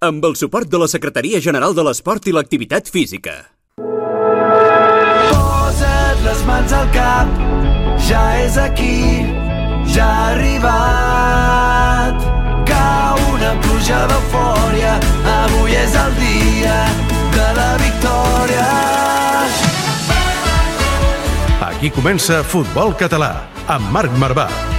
amb el suport de la Secretaria General de l'Esport i l'Activitat Física. Posa't les mans al cap, ja és aquí, ja ha arribat. Cau una pluja d'eufòria, avui és el dia de la victòria. Aquí comença Futbol Català, amb Marc Marvà.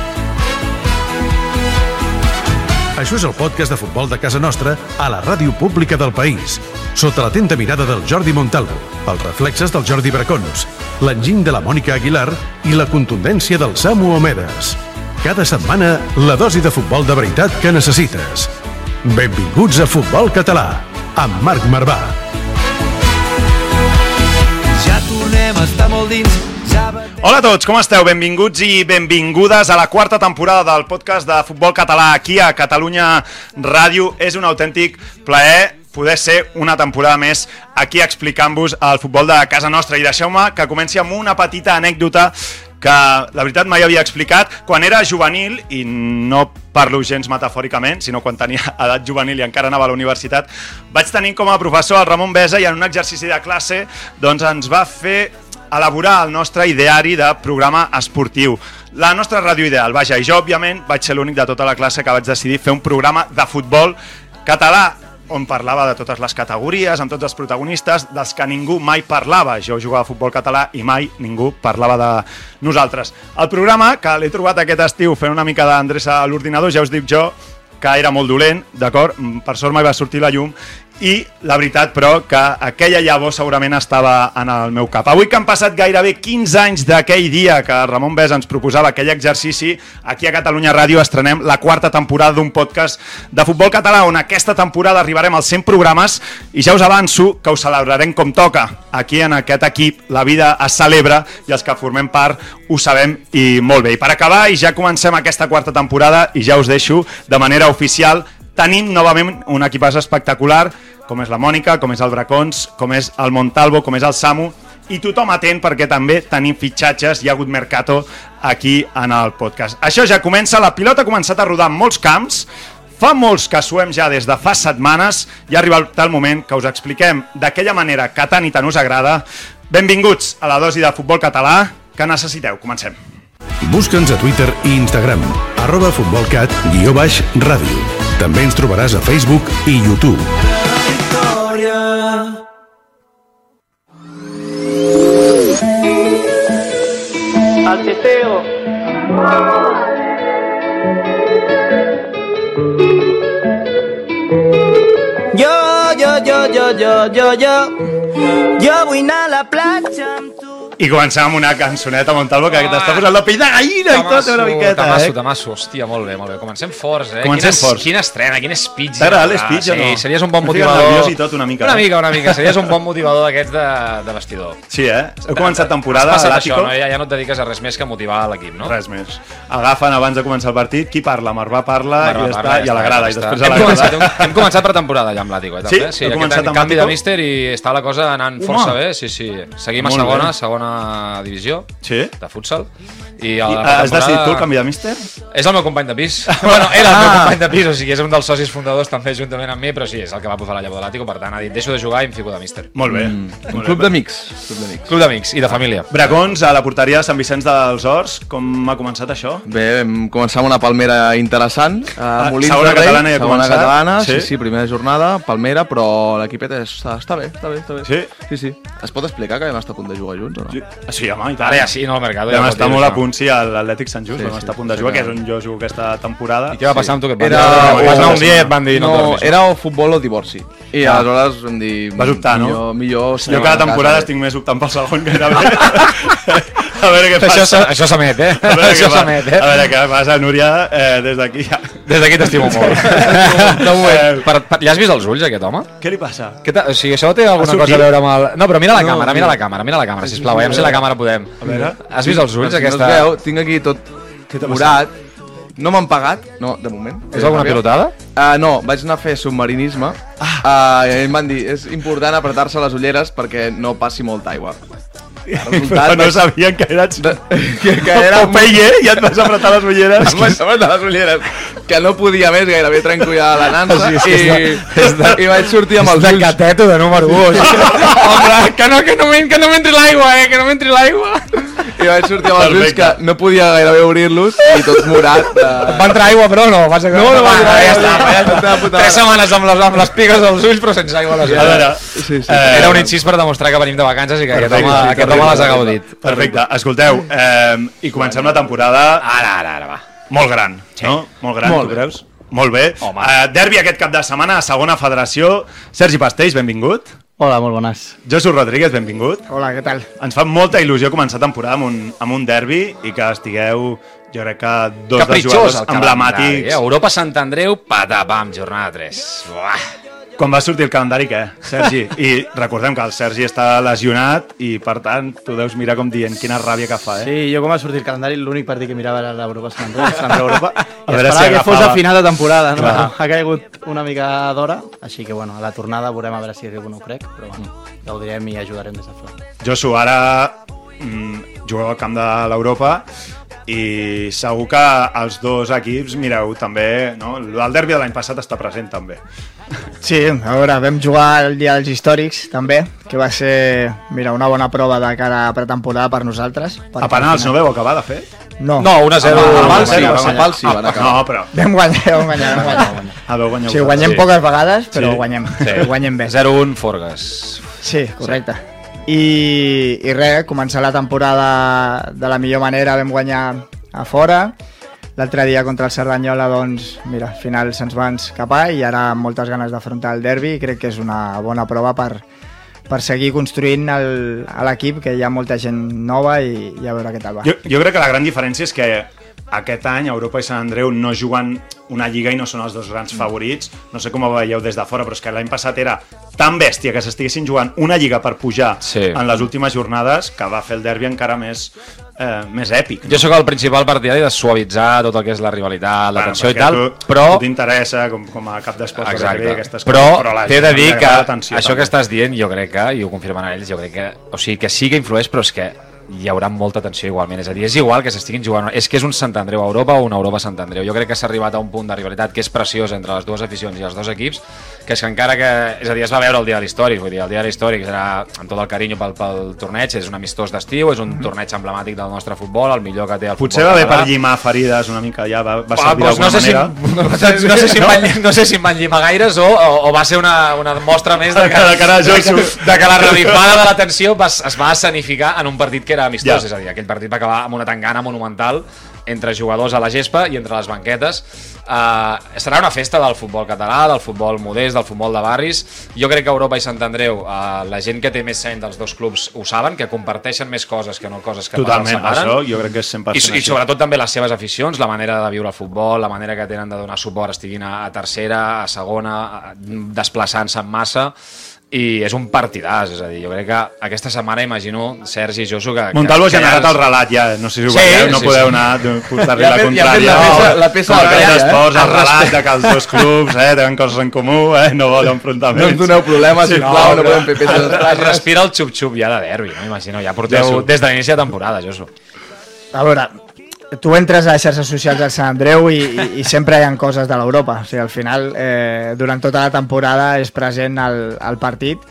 Això és el podcast de futbol de casa nostra a la ràdio pública del país, sota l'atenta mirada del Jordi Montalvo, els reflexes del Jordi Bracons, l'enginy de la Mònica Aguilar i la contundència del Samu Omedes. Cada setmana, la dosi de futbol de veritat que necessites. Benvinguts a Futbol Català, amb Marc Marvà. Ja tornem a estar molt dins. Hola a tots, com esteu? Benvinguts i benvingudes a la quarta temporada del podcast de futbol català aquí a Catalunya Ràdio. És un autèntic plaer poder ser una temporada més aquí explicant-vos el futbol de casa nostra. I deixeu-me que comenci amb una petita anècdota que la veritat mai havia explicat. Quan era juvenil, i no parlo gens metafòricament, sinó quan tenia edat juvenil i encara anava a la universitat, vaig tenir com a professor el Ramon Besa i en un exercici de classe doncs, ens va fer elaborar el nostre ideari de programa esportiu. La nostra ràdio ideal, vaja, i jo, òbviament, vaig ser l'únic de tota la classe que vaig decidir fer un programa de futbol català on parlava de totes les categories, amb tots els protagonistes, dels que ningú mai parlava. Jo jugava a futbol català i mai ningú parlava de nosaltres. El programa, que l'he trobat aquest estiu fent una mica d'endreça a l'ordinador, ja us dic jo que era molt dolent, d'acord? Per sort mai va sortir la llum i la veritat, però, que aquella llavor segurament estava en el meu cap. Avui que han passat gairebé 15 anys d'aquell dia que Ramon Besa ens proposava aquell exercici, aquí a Catalunya Ràdio estrenem la quarta temporada d'un podcast de futbol català, on aquesta temporada arribarem als 100 programes i ja us avanço que us celebrarem com toca. Aquí en aquest equip la vida es celebra i els que formem part ho sabem i molt bé. I per acabar, i ja comencem aquesta quarta temporada i ja us deixo de manera oficial tenim novament un equipàs espectacular, com és la Mònica, com és el Bracons, com és el Montalvo, com és el Samu, i tothom atent perquè també tenim fitxatges, hi ha hagut mercato aquí en el podcast. Això ja comença, la pilota ha començat a rodar en molts camps, fa molts que suem ja des de fa setmanes i ha arribat el moment que us expliquem d'aquella manera que tant i tant us agrada. Benvinguts a la dosi de futbol català que necessiteu. Comencem. Busca'ns a Twitter i Instagram, arroba futbolcat, guió baix, ràdio. També ens trobaràs a Facebook i YouTube. al teteo. Jo, jo, jo, jo, jo, jo, jo, jo vull anar a la amb tu. I comencem amb una cançoneta, Montalvo, que Ah. t'està posant la pell de gallina i tot una miqueta, tamasso, eh? tamasso, hòstia, molt bé, molt bé. Comencem forts, eh? Comencem quina, forts. Quina estrena, quin speech. T'agrada l'speech verdad. o no? Sí, series un bon motivador. i tot una mica, Una eh? mica, una mica. Series un bon motivador d'aquests de, de vestidor. Sí, eh? Heu començat temporada, passat l'Àtico? no? Ja, ja no et dediques a res més que motivar l'equip, no? Res més. Agafen abans de començar el partit, qui parla? Marvà parla Marva, i, està, i a la grada, i després a la grada. hem, començat pretemporada ja amb l'Àtico, eh, Sí? Sí, aquest amb canvi l'Àtico? de míster i està la cosa anant força bé, sí, sí. Seguim a segona, segona divisió Sí? de futsal. I, I, a la has decidit tu el canvi de míster? És el meu company de pis. bueno, era el meu company de pis, o sigui, és un dels socis fundadors també juntament amb mi, però sí, és el que va posar la llavor de l'Àtico, per tant, ha dit, deixo de jugar i em fico de míster. Molt bé. Un Molt club bé. d'amics. Club d'amics. Club d'amics i de família. Bracons, a la porteria de Sant Vicenç dels Horts, com ha començat això? Bé, vam començar amb una palmera interessant. A Ah, Molins segona de Rei, catalana ja ha començat? catalana, Sí? sí? sí, primera jornada, palmera, però l'equipet està, està bé, està bé, està bé. Sí? Sí, sí. Es pot explicar que vam estar a punt de jugar junts o no? Sí, sí home, i tant. Ara ja sí, no, al mercat. Vam ja estar molt a punt, sí, a l'Atlètic Sant Just, Sí, vam sí, estar a punt de jugar, que que- és on jo jugo aquesta temporada. I què va passar amb tu? Que et van Era, dir? Vas anar un dia i et van dir no, no, era o futbol o divorci. I Ah. aleshores vam dir... Vas optar, no? millor, Millor, Jo cada temporada estic més optant pel segon gairebé. a veure què passa. això s'emet, eh? A veure, Això s'emet, eh? a veure què passa, Núria, eh, des d'aquí ja. Des d'aquí t'estimo molt. De moment. Eh, per, per, ja has vist els ulls, aquest home? Què li passa? Què ta- o sigui, això té alguna cosa a veure amb el... No, però mira la No, càmera, mira la càmera, mira la càmera, sisplau, veiem si la càmera podem. A veure. Has vist els ulls, aquesta... No veu, tinc aquí tot morat. No m'han pagat, no, de moment. És alguna pilotada? Uh, no, vaig anar a fer submarinisme ah. uh, i em van dir, és important apretar-se les ulleres perquè no passi molta aigua. Però no sabien que eres... De, que, que era... Popeye i et vas apretar les ulleres. Em vaig apretar les ulleres. que no podia més, gairebé trenco ja la nansa, Sí, és és de- i, és de- i vaig sortir amb És els de ulls. cateto de número 1. O sigui, home, que no, que no, que no m'entri l'aigua, eh, que no m'entri l'aigua. I vaig sortir amb els ulls que no podia gairebé obrir-los i tot morat. De... Va entrar aigua, però no. Vas a... No, no va entrar ja està, ja està, Tres setmanes amb les, amb les pigues als ulls, però sense aigua les A veure, Sí, sí. eh, Era un incís per demostrar que venim de vacances i que aquest Perfecte, home, sí, aquest home les ha gaudit. Perfecte, escolteu, eh, i comencem la temporada Ara, ara, ara, va. molt gran, no? Molt gran, Molt tu creus? Molt bé. Home. Uh, derbi aquest cap de setmana a segona federació. Sergi Pastells, benvingut. Hola, molt bones. Josu Rodríguez, benvingut. Hola, què tal? Ens fa molta il·lusió començar temporada amb un, amb un derbi i que estigueu, jo crec que dos dels Capritxós jugadors el calendari. emblemàtics. Eh? Europa Sant Andreu, patapam, jornada 3. Buah. Quan va sortir el calendari, què, Sergi? I recordem que el Sergi està lesionat i, per tant, tu deus mirar com dient quina ràbia que fa, eh? Sí, jo com va sortir el calendari, l'únic partit que mirava era l'Europa Sant Andreu, Sant Europa, i veure esperava si que fos a final de temporada, no? Clar. Ha caigut una mica d'hora, així que, bueno, a la tornada veurem a veure si arribo o no ho crec, però, bueno, gaudirem i ajudarem des de fora. Josu, ara mm, jugueu al camp de l'Europa i segur que els dos equips mireu també, no? El derbi de l'any passat està present també. Sí, a veure, vam jugar el dia dels històrics, també, que va ser, mira, una bona prova de cara a pretemporada per nosaltres. perquè A penals al no veu acabar, de fet? No, No, 1-0. A Vam Pal sí, guanyar. a Pal sí van acabar. No, però... vam guanyar, vam guanyar, vam guanyar. A veu guanyeu. Sí, guanyem Sí. poques vegades, però Sí. guanyem, Sí. guanyem bé. 0-1, Forgues. Sí, correcte. I, I res, començar la temporada de la millor manera, vam guanyar a fora. L'altre dia contra el Cerdanyola, doncs, mira, al final se'ns va escapar i ara amb moltes ganes d'afrontar el derbi crec que és una bona prova per, per seguir construint el- a l'equip, que hi ha molta gent nova i, i a veure què tal va. Jo, jo crec que la gran diferència és que aquest any Europa i Sant Andreu no juguen una lliga i no són els dos grans favorits. No sé com ho veieu des de fora, però és que l'any passat era tan bèstia que s'estiguessin jugant una lliga per pujar Sí. en les últimes jornades que va fer el derbi encara més, eh, més èpic. Jo sóc el principal partidari de suavitzar tot el que és la rivalitat, la Bueno, tensió i perquè tal, però... tu t'interessa com, com a cap d'esports Exacte. aquestes Però coses, la t'he de dir que això que també. estàs dient, jo crec que, i ho confirmen ells, jo crec que, o sigui, que sí que influeix, però és que hi haurà molta tensió igualment. És a dir, és igual que s'estiguin jugant... És que és un Sant Andreu a Europa o una Europa Sant Andreu. Jo crec que s'ha arribat a un punt de rivalitat que és preciós entre les dues aficions i els dos equips, que és que encara que... És a dir, es va veure el dia de l'històric, vull dir, el dia de l'històric serà amb tot el carinyo pel, pel torneig, és un amistós d'estiu, és un torneig emblemàtic del nostre futbol, el millor que té el Potser futbol va bé per llimar ferides una mica, ja va, va Ah, servir doncs d'alguna no sé, si, manera. no, sé si em van, no sé si van llimar gaires o, o, o va ser una, una mostra més de que, De cara a de que, de que la revifada de la tensió va, es va escenificar en un partit que era amistós, Ja. és a dir, aquell partit va acabar amb una tangana monumental entre jugadors a la gespa i entre les banquetes. Uh, serà una festa del futbol català, del futbol modest, del futbol de barris. Jo crec que Europa i Sant Andreu, uh, la gent que té més seny dels dos clubs ho saben, que comparteixen més coses que no coses que Totalment, separen. això jo crec que és 100% I, I així. sobretot també les seves aficions, la manera de viure el futbol, la manera que tenen de donar suport, estiguin a, a tercera, a segona, desplaçant-se en massa, i és un partidàs, és a dir, jo crec que aquesta setmana imagino, Sergi i Josu, que... Montalvo ha generat el relat ja, no sé si ho Sí, veieu, no sí, podeu sí. anar a portar-li Ja la fet- ja contrària. la peça- la peça Com de que batalla, eh? el El relat de que els dos clubs eh, tenen coses en comú, eh, no volen enfrontaments. No ens doneu problemes, sisplau, no, però podem fer peces es, respira el xup-xup ja de derbi, no? Imagino, ja porteu des de l'inici de temporada, Josu. A veure, tu entres a les xarxes socials del Sant Andreu i, i, i sempre hi ha coses de l'Europa. O sigui, al final, eh, durant tota la temporada és present al, al partit,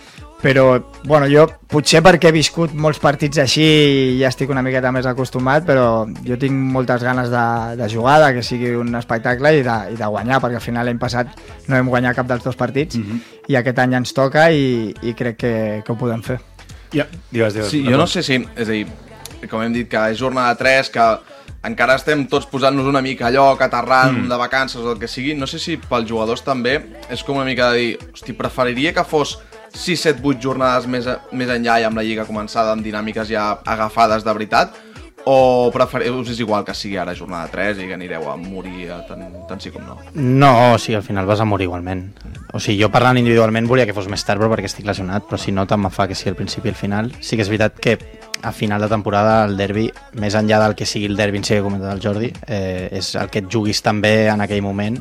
però bueno, jo potser perquè he viscut molts partits així i ja estic una miqueta més acostumat, però jo tinc moltes ganes de, de jugar, de que sigui un espectacle i de, i de guanyar, perquè al final l'any passat no vam guanyar cap dels dos partits i aquest any ens toca i, i crec que, que ho podem fer. Ja, digues, digues. Sí, jo no sé si... És a dir, com hem dit, que és jornada 3, que encara estem tots posant-nos una mica a lloc, aterrant, mm. de vacances o el que sigui. No sé si pels jugadors també és com una mica de dir, hosti, preferiria que fos 6, 7, 8 jornades més, a, més enllà i amb la lliga començada amb dinàmiques ja agafades de veritat o preferiu, us és igual que sigui ara jornada 3 i que anireu a morir tant, tant sí com no? No, o sigui, al final vas a morir igualment. O sigui, jo parlant individualment volia que fos més tard però perquè estic lesionat, però si no tant me fa que sigui al principi i al final. Sí que és veritat que a final de temporada el derbi, més enllà del que sigui el derbi en si que comentat el Jordi, eh, és el que et juguis també en aquell moment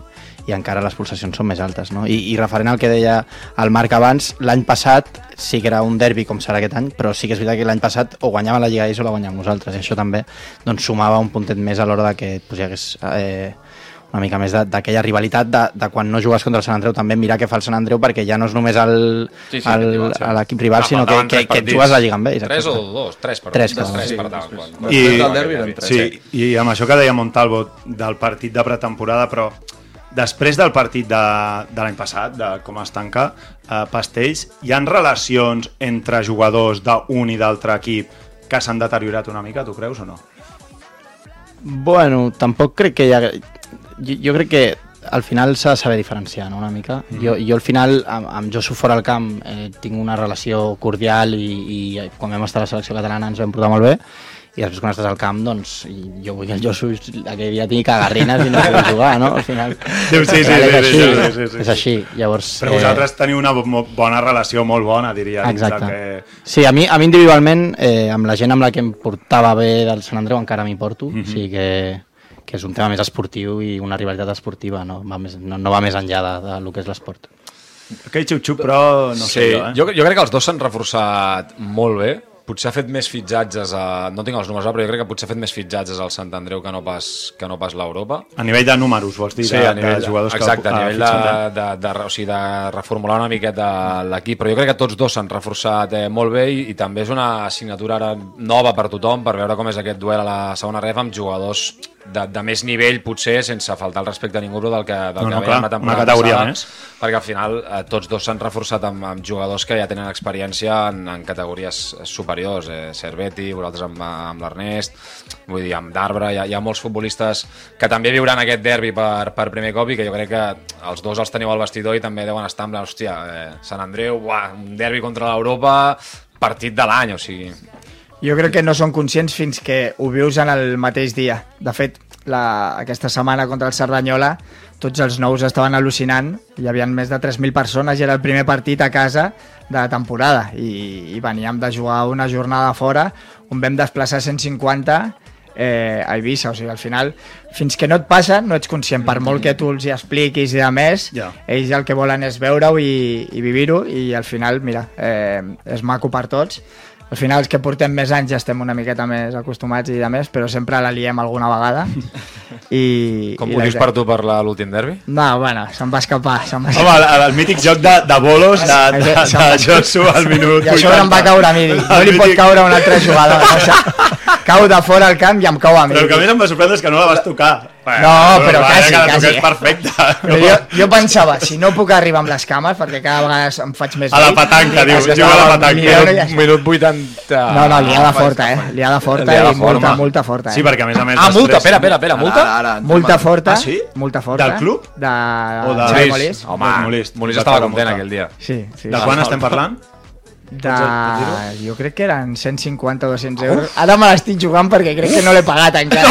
i encara les pulsacions són més altes. No? I, I referent al que deia el Marc abans, l'any passat sí que era un derbi com serà aquest any, però sí que és veritat que l'any passat o guanyava la Lliga ells o la guanyàvem nosaltres, i això també doncs, sumava un puntet més a l'hora de que pues, hi hagués eh, una mica més d'aquella rivalitat de, de quan no jugues contra el Sant Andreu també mirar què fa el Sant Andreu perquè ja no és només el- Sí, sí, rival, sí. l'equip rival, Ah, sinó que, que, que et jugues la Lliga amb ells. Tres o dos? Tres, perdó. Tres, Tres, tres, Sí, per tant. després. quan- I, del derbi eren tres. sí, i amb això que deia Montalvo del partit de pretemporada, però després del partit de, de l'any passat, de com es tanca eh, Pastells, hi han relacions entre jugadors d'un i d'altre equip que s'han deteriorat una mica, tu creus o no? Bueno, tampoc crec que hi ha... Jo, jo crec que al final s'ha de saber diferenciar, no?, una mica. Mm. Jo, jo al final, amb, amb Josu fora al camp, eh, tinc una relació cordial i, i quan vam estar a la selecció catalana ens vam portar molt bé, i després quan estàs al camp, doncs, jo vull que el Josu aquell dia tingui cagarrines i no pugui jugar, no? Al final, Diu, sí, sí, final és sí, així, sí, sí, sí, és així. Llavors, Però vosaltres teniu una bo- bona relació, molt bona, diria. Exacte. Que... Sí, a mi, a mi individualment, eh, amb la gent amb la que em portava bé del Sant Andreu encara m'hi porto, Mhm. o sigui que, que és un tema més esportiu i una rivalitat esportiva, no va més, no, no va més enllà de, de lo que és l'esport. Aquell xup-xup, però no sí, sé jo, eh? jo, jo crec que els dos s'han reforçat molt bé. Potser ha fet més fitxatges, a... no tinc els números, però jo crec que potser ha fet més fitxatges al Sant Andreu que no pas, que no pas l'Europa. A nivell de números, vols dir, Sí, de, a nivell de jugadors exacte, que a ha nivell fitxat, de, eh? de, de, o sigui, de reformular una miqueta l'equip, però jo crec que tots dos s'han reforçat eh, molt bé i, i també és una assignatura ara nova per tothom per veure com és aquest duel a la segona ref amb jugadors de, de més nivell potser sense faltar el respecte a ningú però del que, del No, que no, veiem clar, la temporada una categoria passada, més. perquè al final eh, tots dos s'han reforçat amb, amb jugadors que ja tenen experiència en, en categories superiors, eh, Cerveti, vosaltres amb, amb l'Ernest, vull dir, amb d'Arbre, hi, ha- hi ha molts futbolistes que també viuran aquest derbi per, per primer cop i que jo crec que els dos els teniu al vestidor i també deuen estar amb la, hòstia, eh, Sant Andreu, uah, un derbi contra l'Europa, partit de l'any, o sigui... Jo crec que no són conscients fins que ho vius en el mateix dia. De fet, la, aquesta setmana contra el Cerdanyola tots els nous estaven al·lucinant, hi havia més de 3.000 persones i era el primer partit a casa de la temporada. I, i veníem de jugar una jornada fora on vam desplaçar 150 eh, a Eivissa, o sigui, al final fins que no et passa no ets conscient, per molt que tu els hi expliquis i de més, Ja. ells el que volen és veure-ho i, i vivir-ho. I al final, mira, eh, és maco per tots al final els que portem més anys ja estem una miqueta més acostumats i de més, però sempre la liem alguna vegada. I, Com ho dius per tu per la- l'últim derbi? No, bueno, se'm va escapar. Se'm va Home, escapar. el, el mític joc de, de bolos de, de, de, de Josu al minut I a sobre em va caure a mi. dic, No li pot caure a un altre jugador. O sigui, cau de fora al camp i em cau a mi. Però el que més em va sorprendre és que no la vas tocar. No, però va, quasi, quasi. toqués perfecta. Però jo, jo pensava, si no puc arribar amb les cames, perquè cada vegada em faig més A la petanca, diu, "És juga a la petanca." ja Minut, està. minut 80... No, no, liada forta, eh? Liada forta Liada i multa, forta. multa forta, eh? Sí, perquè a més a més... Ah, multa, espera, espera, espera, multa? Ara, ara, ens Multa forta. Ah, sí? Multa forta. Del club? De... O de- Molist. Home, Molist, Molist. Molist Va estava content aquell dia. Sí, sí. De quan estem parlant? De... Jo crec que eren 150 o 200 euros. Ara me l'estic jugant perquè crec que no l'he pagat encara.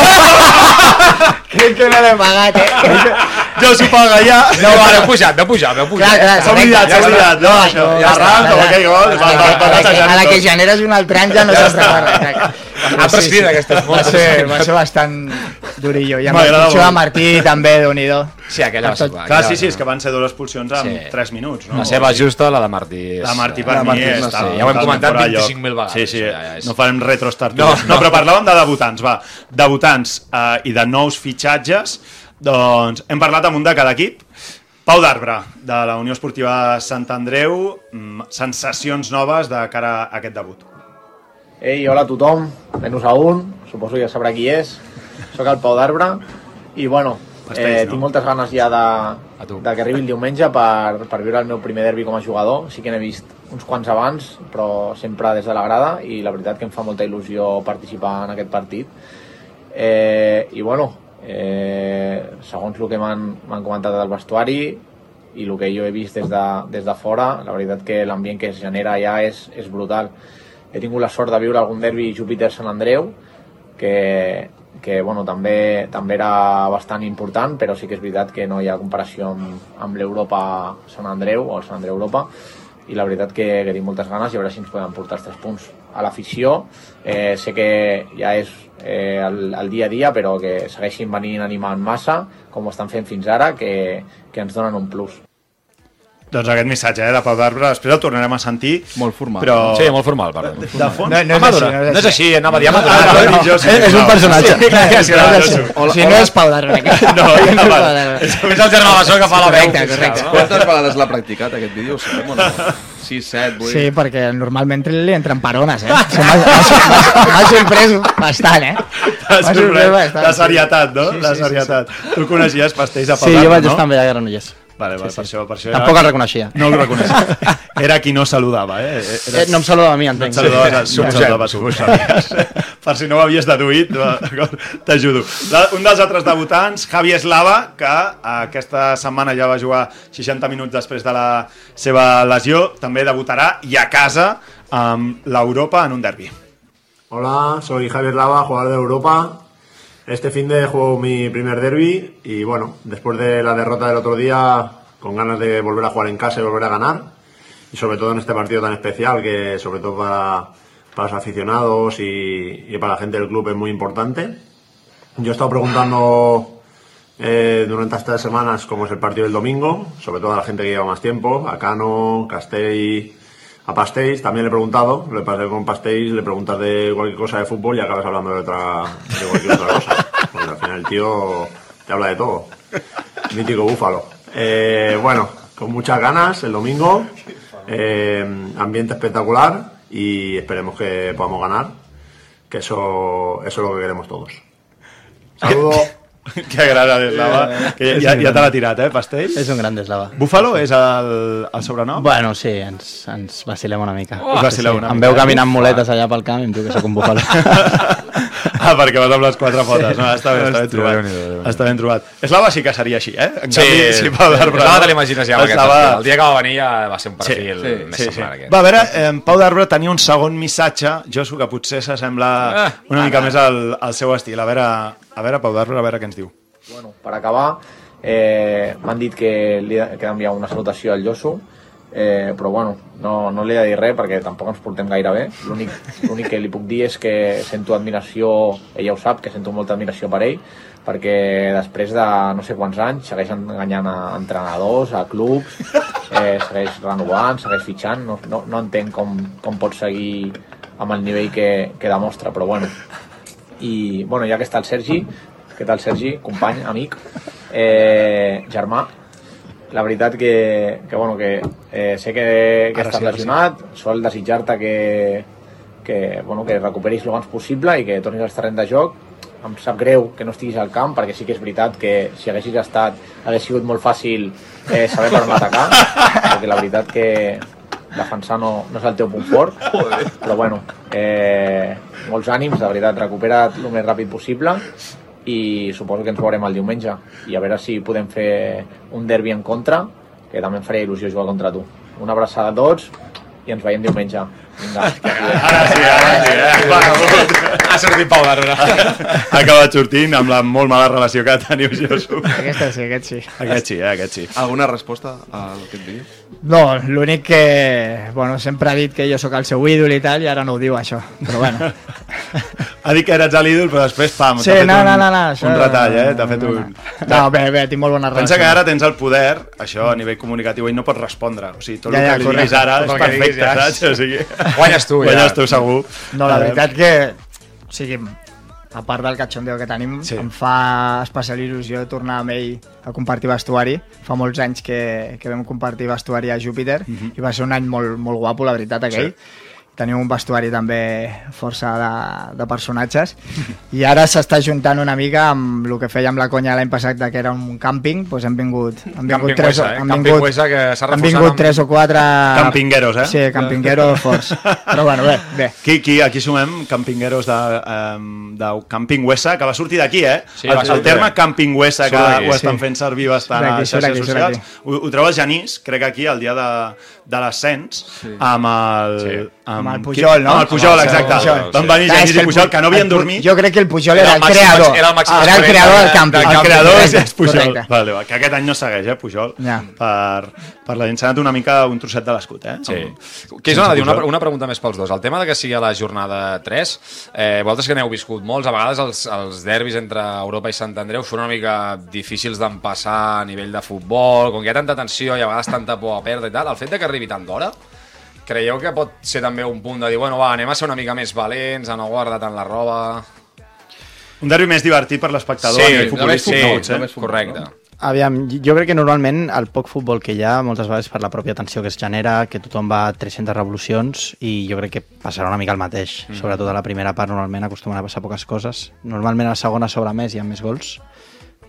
crec que no l'he pagat, eh? Que... Jo s'ho paga ja. No, va, heu pujat, veu pujat, veu pujat. Clar, clar, S'ha oblidat, s'ha ja oblidat. No, això. Ja arran, com aquell gol. va, va, va, va, A la que generes un altre any ja no se'n recorda. Ha prescrit aquestes Va multes. ser, va ser bastant durillo. I amb l'expulsió de. Martí també, déu nhi Sí, aquella va ser... Tot- Clar, sí, sí, és que van ser dues expulsions en Sí. 3 minuts. No? La seva justa, la de Martí. és- La Martí per La mi Martí és. Sí, ja ho hem comentat fora de lloc. 25.000 vegades, Sí, sí, això ja és- no farem retrostartudes. No, No, no. però parlàvem de debutants, va. Debutants eh, i de nous fitxatges. Doncs hem parlat amb un de cada equip. Pau d'Arbre, de la Unió Esportiva Sant Andreu. mm, Sensacions noves de cara a aquest debut. Ei, hola a tothom, menys a un, suposo que ja sabrà qui és. Soc el Pau d'Arbre i, bueno, Pastells, eh, no? tinc moltes ganes ja de, de que arribi el diumenge per, per viure el meu primer derbi com a jugador. Sí que n'he vist uns quants abans, però sempre des de la grada i la veritat que em fa molta il·lusió participar en aquest partit. Eh, I, bueno, eh, segons el que m'han m'han comentat del vestuari i el que jo he vist des de, des de fora, la veritat que l'ambient que es genera allà és, és brutal. He tingut la sort de viure algun derbi Júpiter-Sant Andreu, que, que bueno, també, també era bastant important, però sí que és veritat que no hi ha comparació amb, amb l'Europa Sant Andreu o el Sant Andreu Europa, i la veritat que, que tinc moltes ganes i a veure si ens podem portar els tres punts. A l'afició, eh, sé que ja és eh, el, el dia a dia, però que segueixin venint animant massa, com ho estan fent fins ara, que, que ens donen un plus. Doncs aquest missatge eh, de Pau d'Arbre, després el tornarem a sentir. Molt formal. Però... Sí, molt formal, perdó. De, de fons... No, no és Madura. així, No és així, anava a dir Ah, Madura. no, no, no, sí, És, és un no. personatge. Sí, Clar, sí, si clar, no és jo així. sí. Si no és Pau d'Arbre. No, és d'Arbre. És és el germà Bessó que fa la veu. Correcte, correcte. Quantes vegades l'ha practicat, aquest vídeo? Ho sabem o no? 6, 7, 8... Sí, perquè normalment li entren parones, eh? Sí, M'ha sorprès bastant, eh? T'ha M'ha sorprès bastant, la sí. serietat, no? Sí, La sí, sí, serietat. Tu coneixies Pastells a Pau Sí, jo d'Arbre, vaig no? estar amb ell a Granollers. Vale, vale, per això, per això Tampoc el reconeixia. No el reconeixia. Era qui no saludava, eh? Era... Eh, no em saludava a mi, No et entenc. saludaves, Sí. no saludaves tu, ho sabies. Per si no ho havies deduït, d'acord? t'ajudo. Un dels altres debutants, Javi Eslava, que aquesta setmana ja va jugar 60 minuts després de la seva lesió, també debutarà i a casa amb l'Europa en un derbi. Hola, soy Javier Lava, jugador de Europa. Este fin de juego mi primer derby y bueno, después de la derrota del otro día, con ganas de volver a jugar en casa y volver a ganar. Y sobre todo en este partido tan especial que sobre todo para, para los aficionados y, y para la gente del club es muy importante. Yo he estado preguntando eh, durante estas semanas cómo es el partido del domingo, sobre todo a la gente que lleva más tiempo, a Cano, Castell, a Pastéis, también le he preguntado, le pasé con Pastéis, le preguntas de cualquier cosa de fútbol y acabas hablando de otra cualquier otra cosa. Porque al final el tío te habla de todo. Mítico búfalo. Eh, bueno, con muchas ganas el domingo, eh, ambiente espectacular y esperemos que podamos ganar, que eso, eso es lo que queremos todos. Saludos. Que agrada l'Eslava, que És ja, un ja te gran. l'ha tirat, eh, Pastells? És un gran d'eslava. Búfalo és el, el sobrenom? Bueno, sí, ens, ens vacilem una mica. Oh, Us vacileu una Em mica, veu eh? caminant Ufa. muletes allà pel camp i em diu que sóc un búfalo. Ah, perquè vas amb les quatre potes. No, està bé, està ben trobat. Déu-n'hi-do. Està ben trobat. Eslava sí que seria així, eh? En Sí, canvi, si Pau d'Arbre... Eslava te l'imagines ja Eslava-. El dia que va venir ja va ser un perfil Sí, més sí, sí. semblant a aquest. Va, a veure, eh, Pau d'Arbre tenia un segon missatge, Josu, que potser s'assembla Ah, una mica ara. més al, al seu estil. A veure, a veure Pau d'Arbre, a veure què ens diu. Bueno, per acabar, eh, m'han dit que li que he d'enviar una salutació al Josu, eh, però bueno, no, no li he de dir res perquè tampoc ens portem gaire bé. L'únic que li puc dir és que sento admiració, ella ho sap, que sento molta admiració per ell, perquè després de no sé quants anys segueix enganyant a entrenadors, a clubs, eh, segueix renovant, segueix fitxant, no, no, no entenc com, com pot seguir amb el nivell que, que demostra, però bueno. I bueno, ja que està el Sergi, què tal Sergi, company, amic, eh, germà, la veritat que, que, bueno, que eh, sé que, que Ara estàs sí, ara sí. lesionat, sol desitjar-te que, que, bueno, que recuperis el abans possible i que tornis al terreny de joc. Em sap greu que no estiguis al camp, perquè sí que és veritat que si haguessis estat hagués sigut molt fàcil eh, saber per on atacar, perquè la veritat que defensar no, no és el teu punt fort, però bueno, eh, molts ànims, de veritat, recupera't el més ràpid possible i suposo que ens veurem el diumenge i a veure si podem fer un derbi en contra que també em faria il·lusió jugar contra tu. Una abraçada a tots i ens veiem diumenge Vinga, Ara sí, ara sí, eh? Va, ha sortit Pau d'Arbre. Ha acabat sortint amb la molt mala relació que teniu, Josu. Aquesta sí, aquest sí. Aquest sí, eh? aquest sí. Alguna resposta al que et digui? No, l'únic que... Bueno, sempre ha dit que jo sóc el seu ídol i tal, i ara no ho diu, això. Però bueno. Ha dit que eres l'ídol, però després, pam, Sí, t'ha fet no, un, no, no, no, això- un retall, eh? T'ha fet no, un... No, bé, bé, tinc molt bona relació. Pensa que ara tens el poder, això a nivell comunicatiu, ell no pot respondre. O sigui, tot Ja, el ja, que li diguis ara és el perfecte, saps? O sigui, Guanyes tu, ja. Guanyes tu, segur. No, la Eh, veritat que, o sigui, a part del catxondeo que tenim, sí. em fa especial il·lusió tornar amb ell a compartir vestuari. Fa molts anys que, que vam compartir vestuari a Júpiter Mhm. i va ser un any molt, molt guapo, la veritat, aquell. Sí. Tenim un vestuari també força de, de personatges i ara s'està juntant una mica amb el que fèiem la conya l'any passat de que era un càmping, doncs han vingut, han vingut tres, Huesa, eh? Càmping vingut, Huesa, que han reforçat vingut amb- tres o quatre Campingueros, eh? Sí, campingueros forts. Però bueno, bé, bé. Aquí, aquí, aquí sumem campingueros de, um, de Camping Huesa, que va sortir d'aquí, eh? Sí, el, el terme. Camping Huesa, que ho estan sí. fent servir bastant a xarxes socials. Ho, ho el Genís, crec que aquí, el dia de, de l'ascens, Sí. amb el... Sí. Amb Amb el Pujol, no? Amb el Pujol, exacte. Pujol. Van venir Genís i el Pujol, Pu- que no havien dormit. Jo crec que el Pujol era, el creador. era el màxim era el creador de- del camp. El creador és, és Pujol. Correcte. Vale, va, que aquest any no segueix, eh, Pujol. Ja. Per, per la gent s'ha anat una mica un trosset de l'escut, eh? Sí. Que és una, una, una pregunta més pels dos. El tema de que sigui a la jornada 3, eh, vosaltres que n'heu viscut molts, a vegades els, els derbis entre Europa i Sant Andreu són una mica difícils d'empassar a nivell de futbol, com que hi ha tanta tensió i a vegades tanta por a perdre i tal, el fet de que arribi tant d'hora, creieu que pot ser també un punt de dir, bueno, va, anem a ser una mica més valents, a no guardar tant la roba... Un derbi més divertit per l'espectador a nivell futbolístic, sí, no correcte. Aviam, jo crec que normalment el poc futbol que hi ha, moltes vegades per la pròpia tensió que es genera, que tothom va a 300 revolucions i jo crec que passarà una mica el mateix. Mm. Sobretot a la primera part normalment acostumen a passar poques coses. Normalment a la segona sobre més hi ha més gols,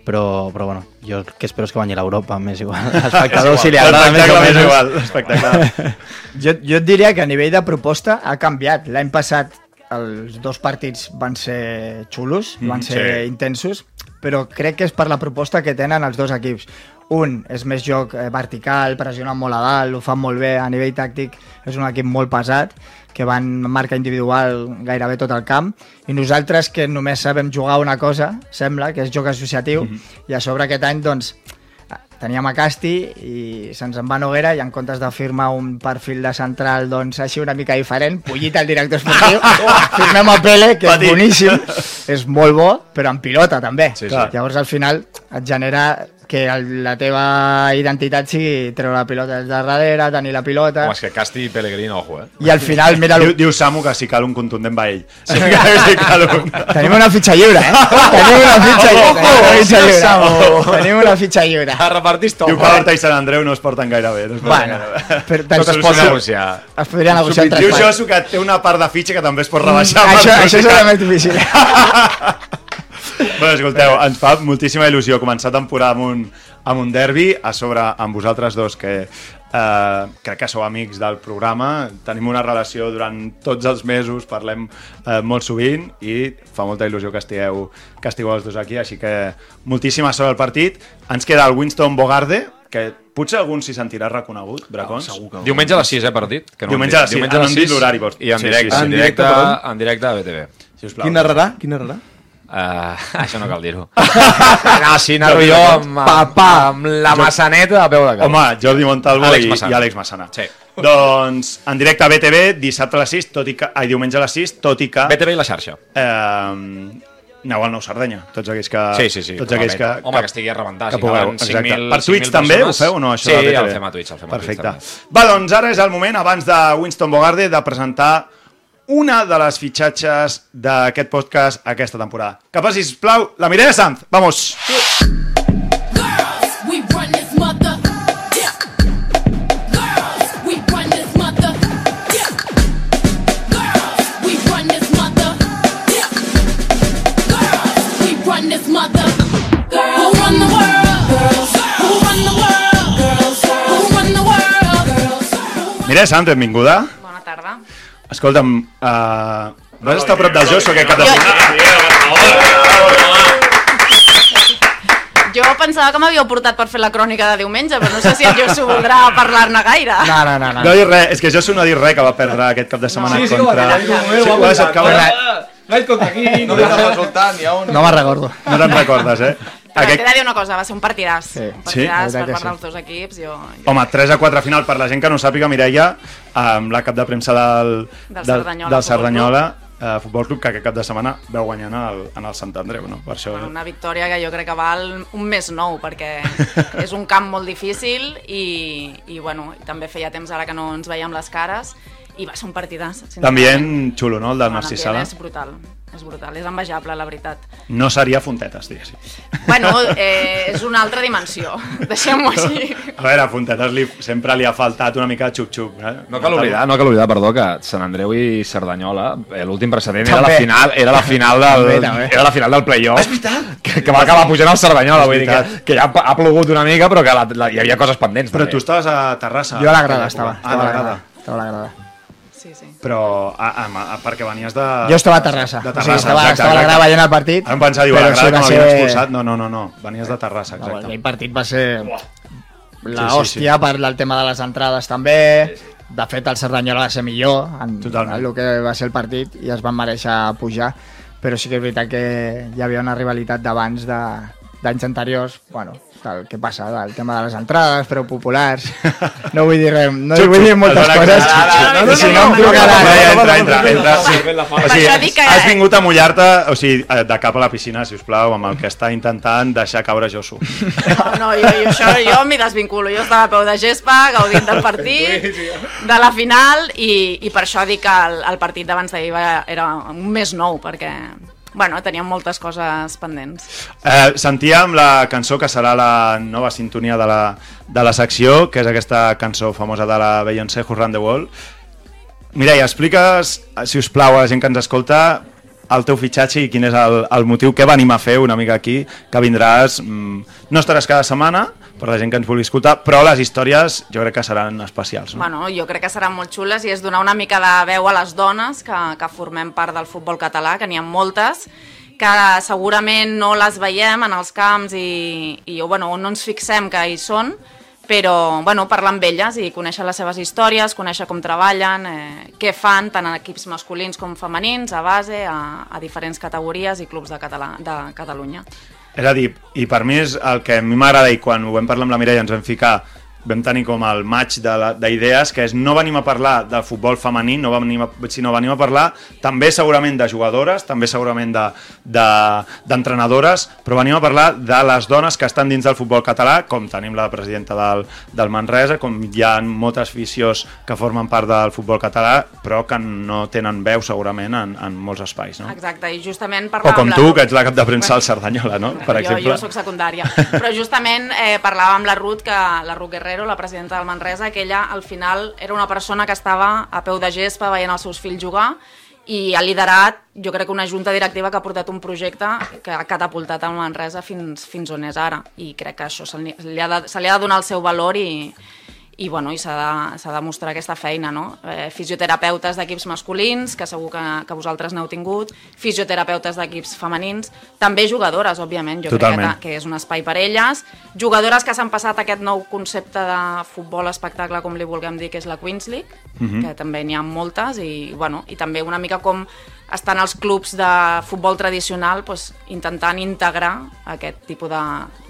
però, però bueno, jo el que espero és que guanyi l'Europa, m'és igual. L'espectador si li agrada més o menys. igual, l'espectacle. Jo, jo et diria que a nivell de proposta ha canviat. L'any passat els dos partits van ser xulos, Mm, van ser sí. intensos, però crec que és per la proposta que tenen els dos equips. Un és més joc eh, vertical, pressionen molt a dalt, ho fan molt bé a nivell tàctic, és un equip molt pesat, que van marca individual gairebé tot el camp, i nosaltres que només sabem jugar una cosa, sembla, que és joc associatiu, i a sobre aquest any, doncs, teníem a Casti i se'ns en va Noguera i en comptes de firmar un perfil de central doncs així una mica diferent, Pullit el director esportiu, firmem a Pele, que és Petit. boníssim, és molt bo, però en pilota també. Sí, sí. Llavors al final et genera que el, la teva identitat sigui treure la pilota des de darrere, tenir la pilota... Home, és que Casti i Pellegrino, ojo, eh? I al final, mira, Diu, diu Samu que si cal un contundent va ell. Si cal, si cal un... tenim una fitxa lliure, eh? Tenim una fitxa lliure. Tenim una fitxa lliure. Tenim una fitxa lliure. A repartir Diu que l'Horta i Sant Andreu no es porten gaire bé. No es porten Bueno, gaire bé. per, Tot es pot negociar. es podria negociar Diu. Josu que té una part de fitxa que també es pot rebaixar. Mm, això, això ficar. serà més difícil. Bueno, escolteu, ens fa moltíssima il·lusió començar temporada amb un, amb un derbi, a sobre amb vosaltres dos que eh, crec que sou amics del programa, tenim una relació durant tots els mesos, parlem eh, molt sovint i fa molta il·lusió que estigueu, que estigueu els dos aquí, així que moltíssima sort al partit. Ens queda el Winston Bogarde, que potser algun s'hi sentirà reconegut, Bracons. segur que no. Diumenge a les 6, eh, partit? Que no Diumenge a les sis. Ah, no han dit l'horari, vols? I en Sí, directe, sí, sí. en En directe, en directe a BTV. Sisplau. Qui narrarà? Qui narrarà? Uh, això no cal dir-ho. no, sí, narro jo amb, amb, amb la massaneta a peu de cap. Home, Jordi Montalvo Àlex i, Massana. i Àlex Massana. Sí. Doncs en directe a BTV, dissabte a les 6, tot i que... Ai, diumenge a les 6, tot i que... BTV i la xarxa. Eh, aneu al Nou Sardenya, tots aquells que... Sí, sí, sí. Tots aquells que. Home, que estigui a rebentar. Que si pugueu, exacte. 5.000 Per Twitch 5.000 també ho feu o no, això Sí, de BTV? el fem a Twitch, el fem a Perfecte. Twitch també. Va, doncs ara és el moment, abans de Winston Bogarde, de presentar una de les fitxatges d'aquest podcast aquesta temporada. Que passi, sisplau, la Mireia Sanz. Vamos! We run this mother. Yeah. Girls, we run this mother. Yeah. Girls, we run this mother. Yeah. Girls, we run this mother. Who run the world? Girls. Who run the world? Girls. Who run the world? Girls. Mireia Sanz, benvinguda. Bona tarda. Escolta'm, uh, vas estar a prop del Josu aquest cap de setmana? Jo pensava que m'havíeu portat per fer la crònica de diumenge, però no sé si el Josu voldrà parlar-ne gaire. No, no, no. no. No dit res, és que Josu no ha dit res que va perdre aquest cap de setmana Sí, sí, contra... ho ha dit, Sí, ho ha deixat caure. Vaig contra aquí, no a on. No me'n recordo. No te'n recordes, eh? Però Aquest... t'he de dir una cosa, va ser un partidàs. Sí. Un partidàs Sí? per part sí. dels dos equips. Jo, jo... Home, 3 a 4 final, per la gent que no sàpiga, Mireia, amb la cap de premsa del, Del del, Cerdanyola del Futbol Cerdanyola eh, Futbol Club, que aquest cap de setmana veu guanyant el, en el Sant Andreu, no? Per això... Una victòria que jo crec que val un més nou, perquè és un camp molt difícil i, i bueno, també feia temps ara que no ens veiem les cares i va ser un partidàs. També xulo, no?, el del No, Narcís Sala. És brutal, és brutal, és envejable, la veritat. No seria Fontetes, diguéssim. Bueno, eh, és una altra dimensió, deixem-ho així. A veure, a Fontetes li, sempre li ha faltat una mica de xup-xup. Eh? No cal oblidar, no cal oblidar, perdó, que Sant Andreu i Cerdanyola, eh, l'últim precedent era la També. final, era la final del, També, també. era la final del playoff. És veritat. Que, que va acabar pujant el Cerdanyola, vull dir que, que ja ha, ha plogut una mica, però que la, la, hi havia coses pendents. Però també. tu estaves a Terrassa. Jo a la grada estava. Ah, a la grada. Estava a la grada. Sí, sí. Però a, a, a, perquè venies de... Jo estava a Terrassa. De O sigui, Terrassa, estava, exacte, estava a la grada veient el partit. Ara em pensava, diu, a la grada sí que m'havien ser- expulsat. No, no, no, no. Venies de Terrassa, No, exacte. aquell partit va ser Sí, la sí, hòstia per el tema de les entrades també de fet, el Cerdanyola va ser millor en, en el que va ser el partit i es van mereixer pujar, però sí que és veritat que hi havia una rivalitat d'abans de- d'anys anteriors, bueno, el que passa, el tema de les entrades, preu populars, no vull dir res, no vull dir moltes coses, que- no, no, si no em trucaran. Entra, entra, entra. O sigui, has vingut a mullar-te, o sigui, eh, de cap a la piscina, si us plau, amb el que està intentant deixar caure Josu. No, no, jo, jo, això, jo m'hi desvinculo. Jo estava a peu de gespa, gaudint del partit, de la final, i, i per això dic que el, el partit d'abans d'ahir era un més nou, perquè bueno, teníem moltes coses pendents. Eh, sentíem la cançó que serà la nova sintonia de la, de la secció, que és aquesta cançó famosa de la Beyoncé, Who Run the World. Mireia, expliques, si us plau, a la gent que ens escolta, el teu fitxatge i quin és el, el motiu que venim a fer una mica aquí, que vindràs... Mm, no estaràs cada setmana, per la gent que ens vulgui escoltar, però les històries jo crec que seran especials. No? Bueno, jo crec que seran molt xules i és donar una mica de veu a les dones que, que formem part del futbol català, que n'hi ha moltes, que segurament no les veiem en els camps i, i bueno, no ens fixem que hi són, però bueno, parlar amb elles i conèixer les seves històries, conèixer com treballen, eh, què fan, tant en equips masculins com femenins, a base, a, a diferents categories i clubs de, Català, de Catalunya. És a dir, i per mi és el que a mi m'agrada i quan ho vam parlar amb la Mireia ens vam ficar vam tenir com el de la- d'idees que és no venim a parlar del futbol femení no venim a, sinó venim a parlar també segurament de jugadores, també segurament de- de- d'entrenadores però venim a parlar de les dones que estan dins del futbol català, com tenim la presidenta del, del Manresa, com hi ha moltes aficions que formen part del futbol català però que no tenen veu segurament en, en molts espais no? Exacte, i justament o parlàvem... com la- tu, que ets la cap de premsa al Cerdanyola no? per jo, exemple jo sóc secundària. Però justament eh, parlava amb la Ruth, que, la Ruth Guerrero, la presidenta del Manresa, que ella al final era una persona que estava a peu de gespa veient els seus fills jugar i ha liderat, jo crec que una junta directiva que ha portat un projecte que ha catapultat el Manresa fins, fins on és ara. I crec que això se li, se li, ha, de, se li ha de donar el seu valor i, i, bueno, i s'ha de, de mostrar aquesta feina, no? Eh, fisioterapeutes d'equips masculins, que segur que, que vosaltres n'heu tingut, fisioterapeutes d'equips femenins, també jugadores, òbviament, jo Totalment. crec que, que és un espai per elles, jugadores que s'han passat aquest nou concepte de futbol espectacle, com li vulguem dir, que és la Queens League, Mhm. que també n'hi ha moltes, i, bueno, i també una mica com estan els clubs de futbol tradicional doncs, intentant integrar aquest tipus de,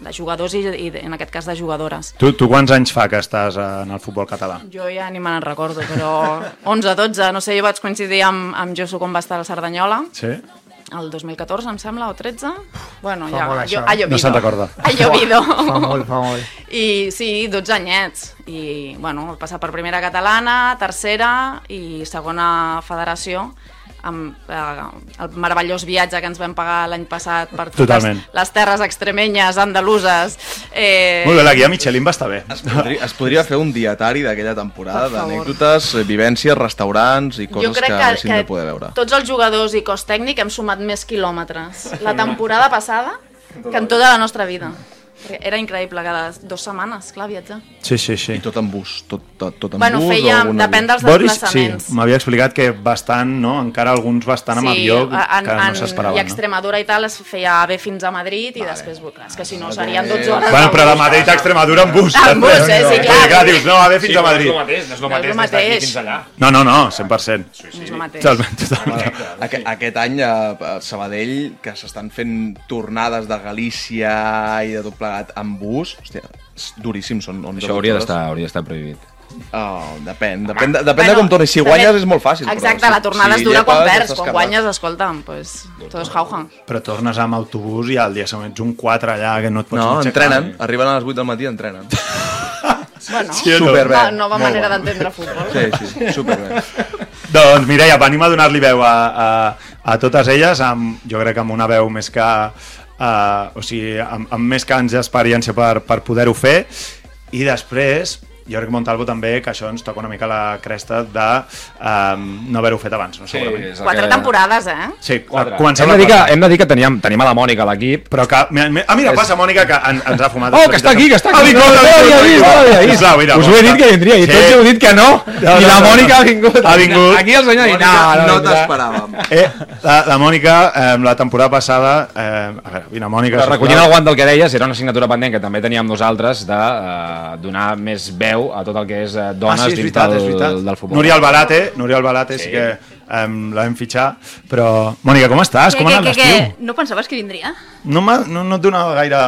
de jugadors i, i, en aquest cas de jugadores. Tu, tu quants anys fa que estàs eh, en el futbol català? Jo ja ni me'n recordo, però 11, 12, no sé, jo vaig coincidir amb, amb Josu quan va estar a la Cerdanyola, Sí? el 2014, em sembla, o 13. Bueno, Fa ja, molt, jo, llovido. No se'n recorda. Ha llovido. Fa molt, fa molt. I sí, 12 anyets. I, bueno, passar per primera catalana, tercera i segona federació amb eh, el meravellós viatge que ens vam pagar l'any passat per totes Totalment. les terres extremenyes, andaluses. Eh, Molt bé, la guia Michelin va estar bé. Es podria, es podria fer un dietari d'aquella temporada, d'anècdotes, eh, vivències, restaurants i jo coses crec que, que, haguéssim que de poder veure. tots els jugadors i cos tècnic hem sumat més quilòmetres la temporada passada que en tota la nostra vida. Perquè Era increïble, cada dues setmanes, clar, viatjar. Sí, sí, sí. I tot en bus, tot, tot, tot en Bueno, bus fèiem- o alguna depèn dels Boris, sí, desplaçaments. m'havia explicat que bastant, no? encara alguns bastant amb avió que en, no en, s'esperaven. I a no? Extremadura i tal es feia AVE fins a Madrid i després, clar, és que si no serien 12 hores. Bueno, però de. Madrid a Extremadura en bus. En bus, eh, sí, clar. Perquè, clar, dius, no, a ver fins Sí, a Madrid. és el mateix, no és el No és mateix d'aquí mateix. fins allà. No, no, no, 100%. No és el mateix. Totalment, totalment. Aquest, aquest any a, a Sabadell, que s'estan fent tornades de Galícia i de tot plegat amb bus, hòstia, és duríssim, són 11 Això hauria d'estar hauria d'estar prohibit. Oh, depèn, depèn, de, depèn de com tornis. Si guanyes és molt fàcil. Exacte, però la tornada si es dura quan perds, quan guanyes, escolta'm, pues, tot és jauja. Però tornes amb autobús i al dia següent ets un 4 allà que no et pots No, entrenen, arriben a les 8 del matí, entrenen. Bueno, Sí no? Superbé. no, nova molt manera d'entendre futbol. Sí, sí, superbé. Doncs Mireia, venim a donar-li veu a, a, a totes elles, amb, jo crec que amb una veu més que, uh, o sigui, amb, amb més que anys d'experiència per, per poder-ho fer, i després, jo crec que Montalvo també, que això ens toca una mica la cresta de um, no haver-ho fet abans, no? segurament. és el Quatre que- temporades, eh? Sí, Quatre. comencem Hem la de, dir que, hem de dir que teníem, tenim a la Mònica a l'equip. Però que... Ah, mira, passa Mònica, que en, ens ha fumat. Oh, que està aquí, que està Ah, aquí. vingut, no l'havia vist, no l'havia vist. Sisplau, mira, Us ho he dit que vindria i Sí. tots heu dit que no. I la Mònica ha vingut. Ha vingut. Aquí el senyor ha dit, no, no, t'esperàvem. Eh, la, la Mònica, eh, la temporada passada... Eh, a veure, vine, Mònica... Però recollint el guant del que deies, era una assignatura pendent que també teníem nosaltres de eh, donar més veu veu a tot el que és eh, dones Ah, sí, és dins veritat, del, és veritat. del futbol. Núria Albalate, Núria Albalate sí, Sí. que um, la vam fitxar, però... Mònica, com estàs? Què, com ha anat l'estiu? No pensaves que vindria? No, no, no et donava gaire...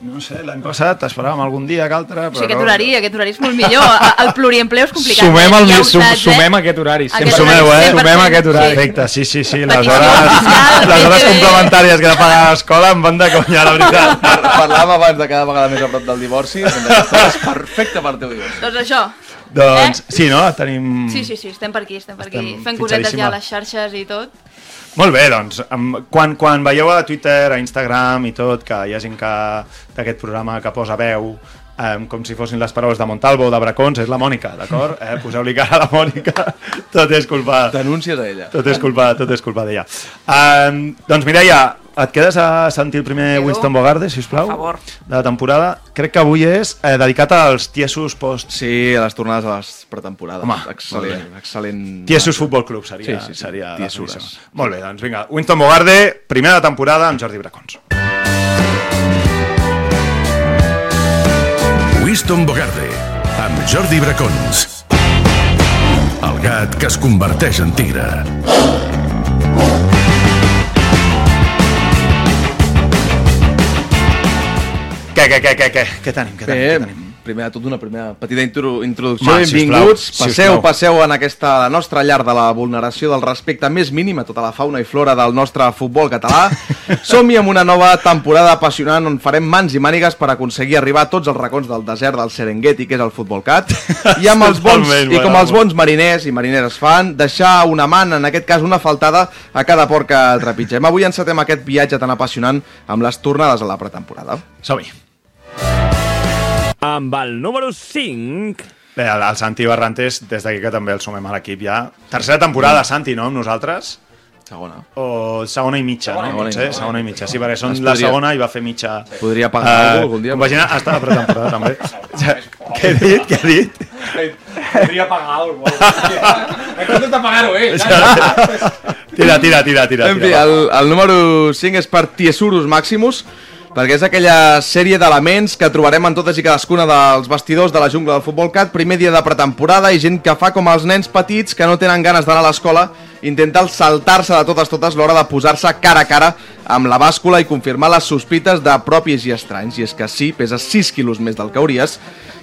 No sé, l'any passat esperàvem algun dia que altre, O però sigui, aquest no. horari, aquest horari és molt millor. El pluriempleo és complicat. Sumem, eh? el, Ja sum, saps, eh? sumem aquest horari. Aquest Sempre Sumeu, eh? Sumem sí. aquest horari. Perfecte, sí, sí, sí. Les hores, les hores complementàries que he de pagar a l'escola em van de conya, la veritat. Parlàvem abans de cada vegada més a prop del divorci, perfecte per teu divorci. Doncs això. Doncs sí, no? Tenim... Sí, sí, sí, estem per aquí, estem per aquí. Estem Fent cosetes ja a les xarxes i tot. Molt bé, doncs, amb, quan, quan veieu a Twitter, a Instagram i tot, que hi ha gent que d'aquest programa que posa veu, um, com si fossin les paraules de Montalvo o de Bracons, és la Mònica, d'acord? Eh? Poseu-li cara a la Mònica, tot és culpa... Denúncies a ella. Tot és culpa, tot és culpa d'ella. Um, doncs Mireia, et quedes a sentir el primer Winston Bogarde, si us plau? De la temporada. Crec que avui és eh, dedicat als tiesos post... Sí, a les tornades a les pretemporades. Home, excel·lent, molt excel·lent. Tiesos Futbol Club seria, Sí, sí, sí. seria la Tiesures. Molt bé, doncs vinga. Winston Bogarde, primera temporada amb Jordi Bracons. Winston Bogarde, amb Jordi Bracons. El gat que es converteix en tigre. Què, què, què, què, què, què tenim, què tenim, Bé, què tenim? primer de tot una primera petita intro introducció. Home, Benvinguts, sisplau, passeu, sisplau. passeu en aquesta la nostra llar de la vulneració del respecte més mínim a tota la fauna i flora del nostre futbol català. Som-hi amb una nova temporada apassionant on farem mans i mànigues per aconseguir arribar a tots els racons del desert del Serengeti, que és el Futbol Cat, i amb els bons, i com els bons mariners i marineres fan, deixar una man, en aquest cas una faltada, a cada port que trepitgem. Avui encetem aquest viatge tan apassionant amb les tornades a la pretemporada. Som-hi. Amb el número 5... Bé, el, el Santi Barrantes, des d'aquí que també el sumem a l'equip ja. Tercera temporada, Santi, no?, amb nosaltres. Segona. O segona i mitja, Segona i no? mitja. Potser, segona i mitja. Sí, perquè són Es la podria- segona i va fer mitja... Podria pagar algú algun dia, Compagina, està a la pretemporada, també. Què he dit? Què he dit? Podria pagar cosa. En comptes de pagar-ho, eh? Tira, tira, tira, tira. En fi, el, el número 5 és per Tiesurus Maximus, perquè és aquella sèrie d'elements que trobarem en totes i cadascuna dels vestidors de la jungla del Futbol Cat, primer dia de pretemporada i gent que fa com els nens petits que no tenen ganes d'anar a l'escola, intenta saltar-se de totes totes l'hora de posar-se cara a cara amb la bàscula i confirmar les sospites de propis i estranys. I és que sí, pesa 6 quilos més del que hauries,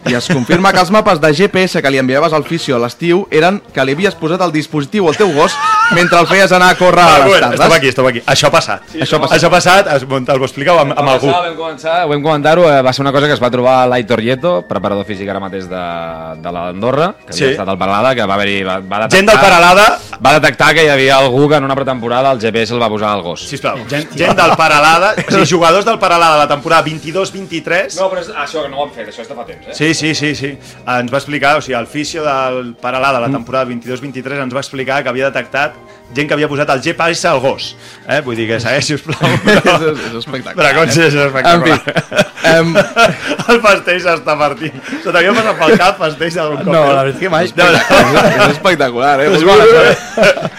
i es confirma que els mapes de GPS que li enviaves al fisio a l'estiu eren que li havies posat el dispositiu al teu gos mentre el feies anar a córrer a Va, les bueno, tardes. Estava aquí, estava aquí. Això ha passat. Sí, això ha passat. Això ha passat, es, Montalvo, explica-ho amb, amb algú. Vam començar, vam comentar-ho, eh, va ser una cosa que es va trobar l'Aitor Lleto, preparador físic ara mateix de, de l'Andorra, que havia Sí. estat al Paralada, que va haver-hi... Va, va detectar, Gent del Paralada... Va detectar que hi havia algú que en una pretemporada el GPS el va posar al gos. Sisplau, gent, gent del Paralada, o sigui, jugadors del Paralada la temporada 22-23... No, però és, això que no ho han fet, això és de fa temps, eh? Sí, sí, sí, sí. Ens va explicar, o sigui, el fisio del Paralada la temporada 22-23 ens va explicar que havia detectat gent que havia posat el GPS al gos. Eh? Vull dir que segueix, sisplau. és, és espectacular. Però com si és espectacular. En fi, el pastell s'està partint. Se t'havia passat pel cap pastell d'algun cop? No, eh? la veritat que mai. No, no. És espectacular, eh? És bona,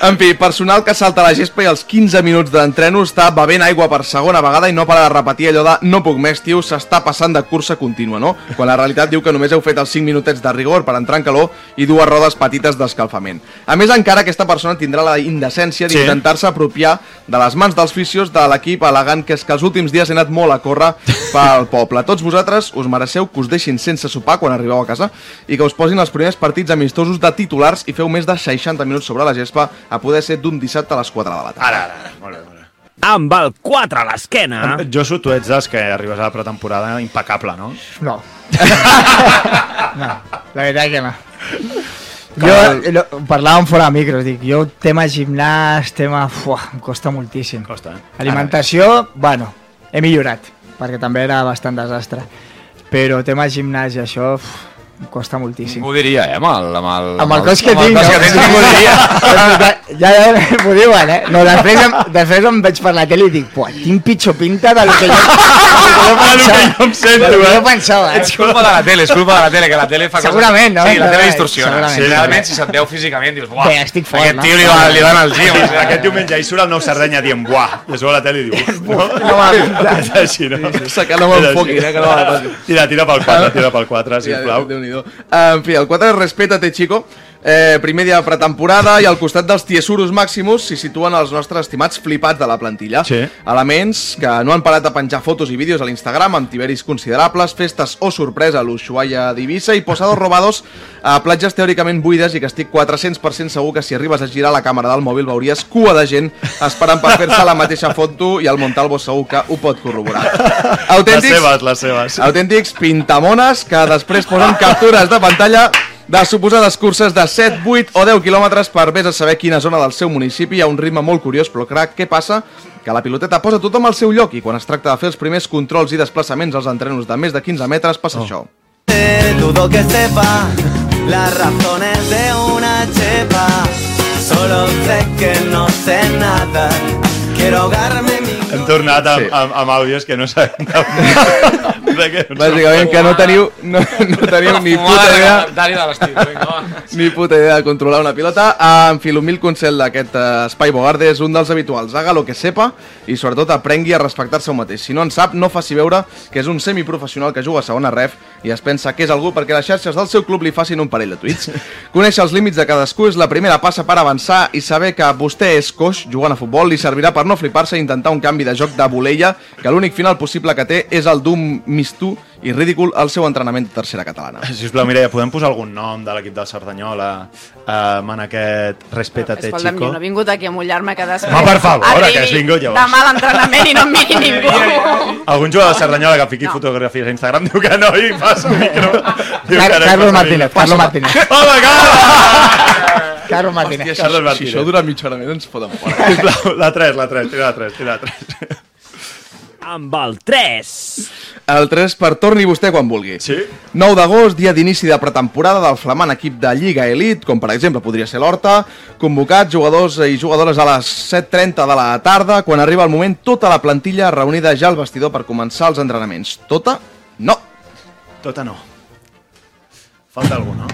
En fi, personal que salta la gespa i als 15 minuts d'entreno està bevent aigua per segona vegada i no para de repetir allò de no puc més, tio, s'està passant de cursa contínua, no? Quan la realitat diu que només heu fet els 5 minutets de rigor per entrar en calor i dues rodes petites d'escalfament. A més, encara aquesta persona tindrà la indecència Sí. d'intentar-se apropiar de les mans dels fisios de l'equip elegant que és que els últims dies he anat molt a córrer pel poble. Tots vosaltres us mereixeu que us deixin sense sopar quan arribeu a casa i que us posin els primers partits amistosos de titulars i feu més de 60 minuts sobre la gespa a poder ser d'un dissabte a les 4 de la tarda. Ara, ara, molt bé, molt bé. Amb el 4 a l'esquena... Josu, tu ets dels que arribes a la pretemporada impecable, no? No. no, la veritat que no. Jo, Cal- lo, parlàvem fora de micros, dic, jo tema gimnàs, tema... Fuà, em costa moltíssim. Costa, eh? Alimentació, bueno, he millorat, perquè també era bastant desastre. Però tema gimnàs i això, em costa moltíssim. M'ho diria, eh, amb el... Amb el, Amb el cos que amb el tinc, cos no? que tens, m'ho diria. ja, ja, ja m'ho diuen, eh? No, després, em, després em veig per la tele i dic, puah, tinc pitjor pinta del que jo, del que jo em sento, Del que eh? jo pensava, eh? És culpa de la tele, és culpa de la tele, que la tele fa Segurament, no? coses... Sí, la tele distorsiona. segurament. Sí, realment, si se't veu físicament, dius, buah, Bé, estic fort, aquest tio li, va, li van al gym. Sí, aquest diumenge hi surt el nou Sardenya dient buah, i es veu la tele i diu no? No m'ha pintat. És així, no? Sí, sí, que no m'enfoquin, eh. Tira, tira pel 4, tira pel 4, Tira, sisplau. Déu-n'hi-do. déu En fi, el 4 és Respétate, chico. Eh, primer dia de pretemporada i al costat dels Tiesurus Maximus s'hi situen els nostres estimats flipats de la plantilla. Sí. Elements que no han parat de penjar fotos i vídeos a l'Instagram amb tiberis considerables, festes o sorpresa a l'Ushuaia d'Ibissa i posados robados a platges teòricament buides i que estic 400% segur que si arribes a girar la càmera del mòbil veuries cua de gent esperant per fer-se la mateixa foto i el Montalvo segur que ho pot corroborar. Autèntics, Les seves, les seves. autèntics pintamones que després posen captures de pantalla de suposades curses de 7, 8 o 10 quilòmetres per vés a saber quina zona del seu municipi hi ha un ritme molt curiós, però clar, què passa? Que la piloteta posa tothom al seu lloc i quan es tracta de fer els primers controls i desplaçaments als entrenos de més de 15 metres passa això. Dudo que sepa las razones de una chepa. Solo sé que no sé nada. Quiero ahogarme. Hem tornat amb, Sí. amb, amb àudios que no sabem de, de què Bàsicament que no teniu, no, no teniu ni puta idea Dani de vestit, vinga, va. ni puta idea de controlar una pilota. En fi, l'humil consell d'aquest eh, espai Bogarde és un dels habituals. Haga lo que sepa i sobretot aprengui a respectar-se un mateix. Si no en sap, no faci veure que és un semiprofessional que juga a segona ref i es pensa que és algú perquè les xarxes del seu club li facin un parell de tuits. Conèixer els límits de cadascú és la primera passa per avançar i saber que vostè és coix jugant a futbol li servirà per no flipar-se i intentar un canvi de joc de volella que l'únic final possible que té és el d'un mistú i ridícul al seu entrenament de tercera catalana. Sisplau, Mireia, podem posar algun nom de l'equip del Cerdanyola eh, en aquest Respétate, Escolta'm, jo chico? no he vingut aquí a mullar-me que després Home, per favor, arribi que has vingut llavors. demà a l'entrenament i no em miri ningú. Algun jugador de Cerdanyola que fiqui no. fotografies a Instagram diu que no i passa un micro. Diu Car no, Carlos Martínez. Carlos Martínez. Home, Carlos! Carlos Martínez. Hòstia, Carlos si, si Martínez. això dura mitja hora més ens foten fora. Sisplau, la 3, la 3, tira la 3, tira la 3. Amb el 3. El 3 per torni vostè quan vulgui. Sí? 9 d'agost, dia d'inici de pretemporada del flamant equip de Lliga Elite, com per exemple podria ser l'Horta, convocats jugadors i jugadores a les 7.30 de la tarda, quan arriba el moment tota la plantilla reunida ja al vestidor per començar els entrenaments. Tota? No. Tota no. Falta algú, no?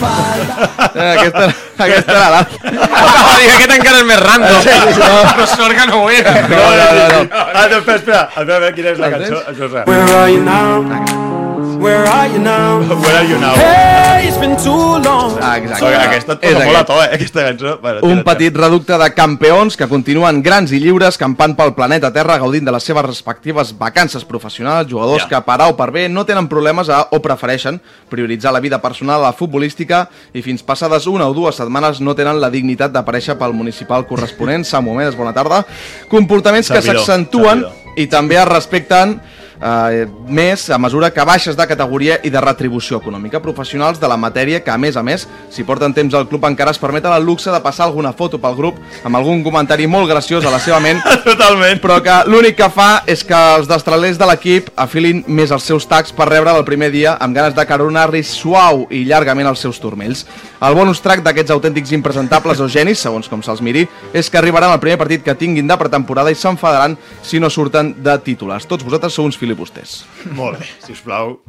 Eh, aquesta, aquesta era la... Acaba de dir, aquest encara és més random. Sí, sí, no. Però sort que no ho era. No, no, no, no. Ah, no, espera, espera. A veure, a veure quina és la cançó. Això és res. Where are you now? Where are you now? Where are you now? Hey, it's been too long. Ah, exacte. Okay, aquesta et posa molt a to, eh, aquesta cançó. Bueno, Un tira, petit reducte de campeons que continuen grans i lliures campant pel planeta Terra gaudint de les seves respectives vacances professionals, jugadors Ja. que per A o per B no tenen problemes a, o prefereixen prioritzar la vida personal a la futbolística i fins passades una o dues setmanes no tenen la dignitat d'aparèixer pel municipal corresponent. Samu Medes, bona tarda. Comportaments que s'accentuen i també es respecten eh, més a mesura que baixes de categoria i de retribució econòmica. Professionals de la matèria que, a més a més, si porten temps al club encara es permeten el luxe de passar alguna foto pel grup amb algun comentari molt graciós a la seva ment, Totalment. però que l'únic que fa és que els destralers de l'equip afilin més els seus tacs per rebre del primer dia amb ganes de caronar-li suau i llargament els seus turmells. El bonus track d'aquests autèntics impresentables o genis, segons com se'ls miri, és que arribaran al primer partit que tinguin de pretemporada i s'enfadaran si no surten de titulars. Tots vosaltres sou uns filibusters. Molt bé, sisplau.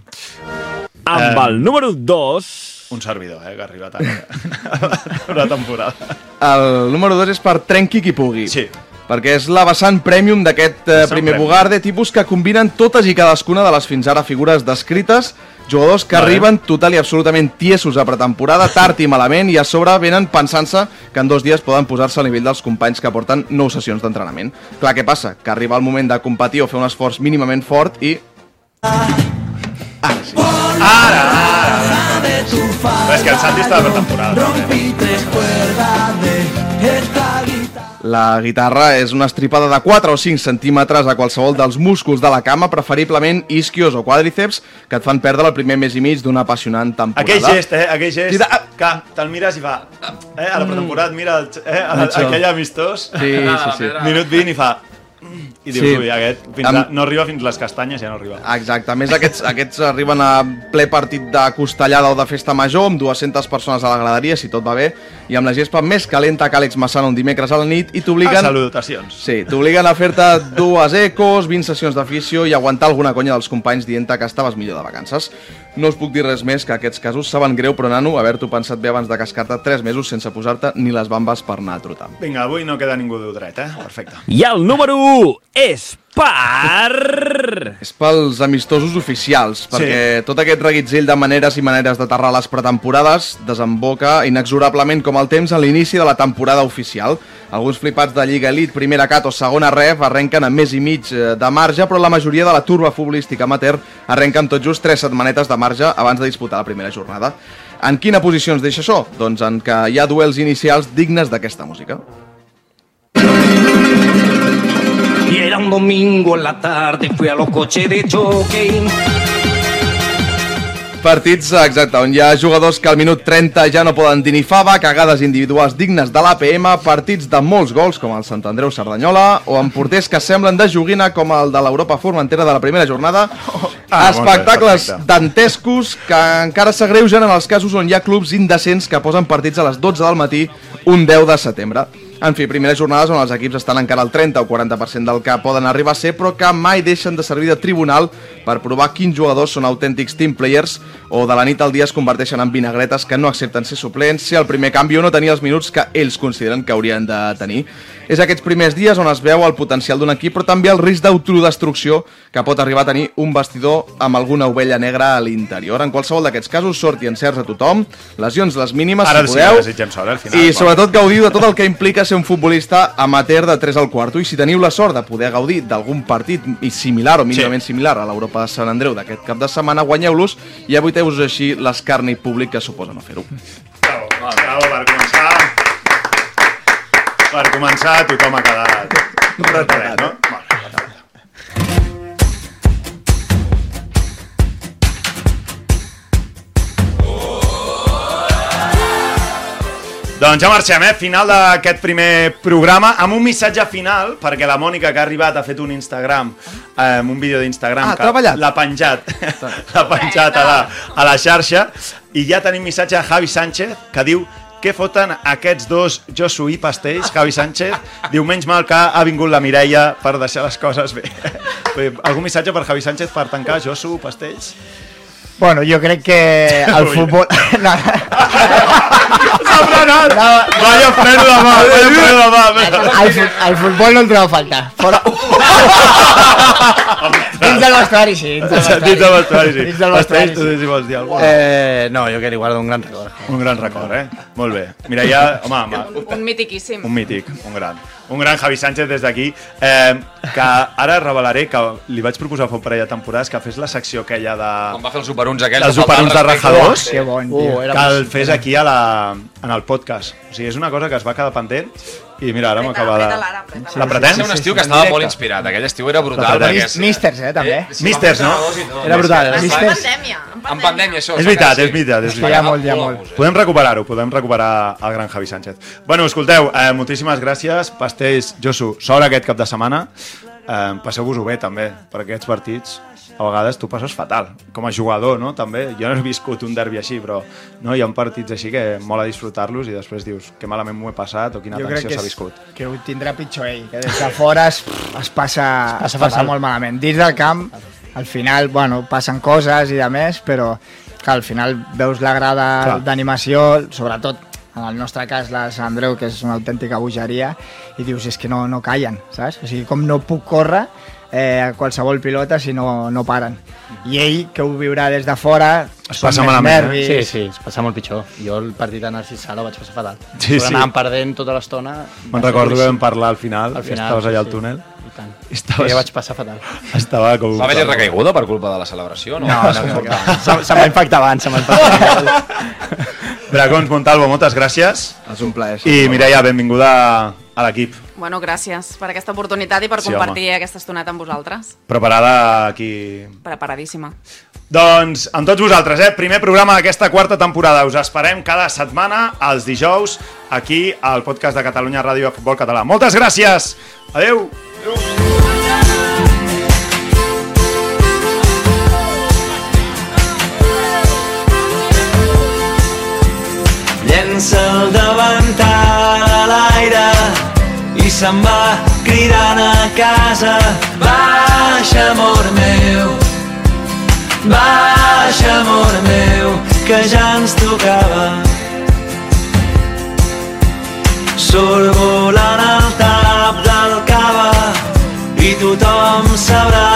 Amb Eh. el número 2. Un servidor, eh, que ha arribat a una temporada. El número 2 és per trenqui qui pugui. Sí. Perquè és la vessant premium d'aquest eh, primer premium. Bogarde, tipus que combinen totes i cadascuna de les fins ara figures descrites, jugadors que Vale. arriben total i absolutament tiesos a pretemporada, tard i malament, i a sobre venen pensant-se que en dos dies poden posar-se al nivell dels companys que porten nou sessions d'entrenament. Clar, què passa? Que arriba el moment de competir o fer un esforç mínimament fort i... Ara sí. Ara, ara. Però és que el Santi està de pretemporada. La guitarra és una estripada de 4 o 5 centímetres a qualsevol dels músculs de la cama, preferiblement isquios o quàdriceps, que et fan perdre el primer mes i mig d'una apassionant temporada. Aquell gest, eh? Aquell gest Sí, de- que te'l mires i fa... Eh? A la pretemporada et mira el, eh? a, aquell amistós. Sí, sí, sí. Minut 20 i fa... I dius, Sí. ui, aquest fins Am- a, no arriba fins les castanyes, ja no arriba. Exacte, a més aquests, aquests arriben a ple partit de costellada o de festa major amb 200 persones a la graderia, si tot va bé, i amb la gespa més calenta que Àlex Massana un dimecres a la nit i t'obliguen... salutacions. Sí, t'obliguen a fer-te dues ecos, 20 sessions d'afició i aguantar alguna conya dels companys dient-te que estaves millor de vacances. No us puc dir res més que aquests casos saben greu, però nano, haver-t'ho pensat bé abans de cascar-te 3 mesos sense posar-te ni les bambes per anar a trotar. Vinga, avui no queda ningú dur dret, eh? Perfecte. I el número 1 és per... És pels amistosos oficials, perquè tot aquest reguitzell de maneres i maneres d'aterrar les pretemporades desemboca inexorablement com el temps a l'inici de la temporada oficial. Alguns flipats de Lliga Elite, Primera Cat o Segona Ref arrenquen amb més i mig eh, de marge, però la majoria de la turba futbolística amateur arrenca amb tot just 3 setmanetes de marge abans de disputar la primera jornada. En quina posició ens deixa això? Doncs en que hi ha duels inicials dignes d'aquesta música. Y era un domingo en la tarde, fui a los coches de choque. Partits, exacte, on hi ha jugadors que al minut 30 ja no poden dir ni fava, cagades individuals dignes de l'APM, partits de molts gols com el Sant Andreu Cerdanyola, o amb porters que semblen de joguina com el de l'Europa Formentera de la primera jornada, Ah, espectacles perfecte. dantescos que encara s'agreugen en els casos on hi ha clubs indecents que posen partits a les 12 del matí un 10 de setembre. En fi, primeres jornades on els equips estan encara al 30 o 40% del que poden arribar a ser, però que mai deixen de servir de tribunal per provar quins jugadors són autèntics team players o de la nit al dia es converteixen en vinagretes que no accepten ser suplents, ser el primer canvi o no tenir els minuts que ells consideren que haurien de tenir. És aquests primers dies on es veu el potencial d'un equip, però també el risc d'autodestrucció que pot arribar a tenir un vestidor amb alguna ovella negra a l'interior. En qualsevol d'aquests casos, sort i encerts a tothom, lesions les mínimes, Ara si sí que podeu, desitgem sort, al final. i sobretot gaudiu de tot el que implica ser un futbolista amateur de 3 al quarto i si teniu la sort de poder gaudir d'algun partit similar o mínimament similar a l'Europa de Sant Andreu d'aquest cap de setmana, guanyeu-los i abuiteu-vos així l'escarni públic que suposa no fer-ho. Bravo, bravo, per començar. Per començar, tothom ha quedat retratat, no? Doncs ja marxem, eh? Final d'aquest primer programa amb un missatge final, perquè la Mònica que ha arribat ha fet un Instagram, eh, un vídeo d'Instagram Ah, que treballat. l'ha penjat, l'ha penjat a la, a la xarxa i ja tenim missatge de Javi Sánchez que diu què foten aquests dos Josu i Pastells, Javi Sánchez, diu menys mal que ha vingut la Mireia per deixar les coses bé. Algun missatge per Javi Sánchez per tancar Josu, Pastells? Bueno, jo crec que el futbol... No. S'ha frenat! Vaya freno de mà, vaya freno de mà. El, fu- el futbol no el trobo a faltar. Fora... dins del vestuari, sí. Dins del vestuari, sí. Dins del vestuari, tu si vols dir alguna Eh, no, jo que li guardo un gran record. Un gran record, eh? Molt bé. Mira, ja, home, home, Un mitiquíssim. un mític, un gran. Un gran Javi Sánchez des d'aquí, eh, que ara revelaré que li vaig proposar fa un parell de temporades que fes la secció aquella de... Quan va fer els superuns aquells... Els superuns de rajadors, Que bon, tio. Que el fes aquí a la, en el podcast. O sigui, és una cosa que es va quedar pendent i mira, ara m'acaba de... La Va pretens? ser un estiu que estava molt inspirat. Aquell estiu era brutal. Perquè Mis- Místers, eh, també. sí, Místers, va no? Era brutal, que- En pandèmia. En pandèmia, això. És veritat, és veritat, és Sí, veritat. molt, molt. Podem recuperar-ho, podem recuperar el gran Javi Sánchez. Bueno, escolteu, eh, moltíssimes gràcies, Pastells, Josu, sort aquest cap de setmana. Eh, Passeu-vos-ho bé, també, per aquests partits a vegades tu passes fatal, com a jugador, no? També, jo no he viscut un derbi així, però no, hi ha partits així que mola disfrutar-los i després dius que malament m'ho he passat o quina Jo crec tensió que, s'ha viscut. que ho tindrà pitjor ell, que des de fora es, es passa, es passa passa fatal. molt malament. Dins del camp, al final, bueno, passen coses i de més, però que al final veus la grada d'animació, sobretot en el nostre cas la de Sant Andreu, que és una autèntica bogeria, i dius, és que no, no callen, saps? O sigui, com no puc córrer eh, a qualsevol pilota si no, no paren. I ell, que ho viurà des de fora, Es passa més malament, eh? nervis. Sí, sí, es passa molt pitjor. Jo el partit de Narcís Sala ho vaig passar fatal. Sí, Però sí. Anàvem perdent tota l'estona. Me'n recordo que vam parlar al final, Al final, estaves allà al sí, túnel. I tant. Estaves- Jo vaig passar fatal. Estava com... Va haver-hi recaiguda per culpa de la celebració? No, No, no, no, no. Se, se m'ha infectat abans, se m'ha infectat abans. Dragons Montalvo, moltes gràcies. És un plaer. I Mireia, benvinguda a l'equip. Bueno, gràcies per aquesta oportunitat i per Sí, compartir aquesta estoneta amb vosaltres. Preparada aquí Preparadíssima. Doncs amb tots vosaltres, eh? primer programa d'aquesta quarta temporada. Us esperem cada setmana, els dijous, aquí al podcast de Catalunya Ràdio de Futbol Català. Moltes gràcies! Adeu! Llença el davantal se'n va cridant a casa. Baixa, amor meu, baixa, amor meu, que ja ens tocava. Surt volant el tap del cava i tothom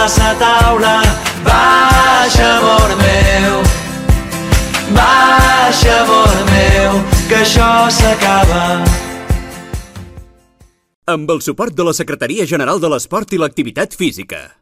massa taula. Baixa, amor meu, baixa, amor meu, que això s'acaba. Amb el suport de la Secretaria General de l'Esport i l'Activitat Física.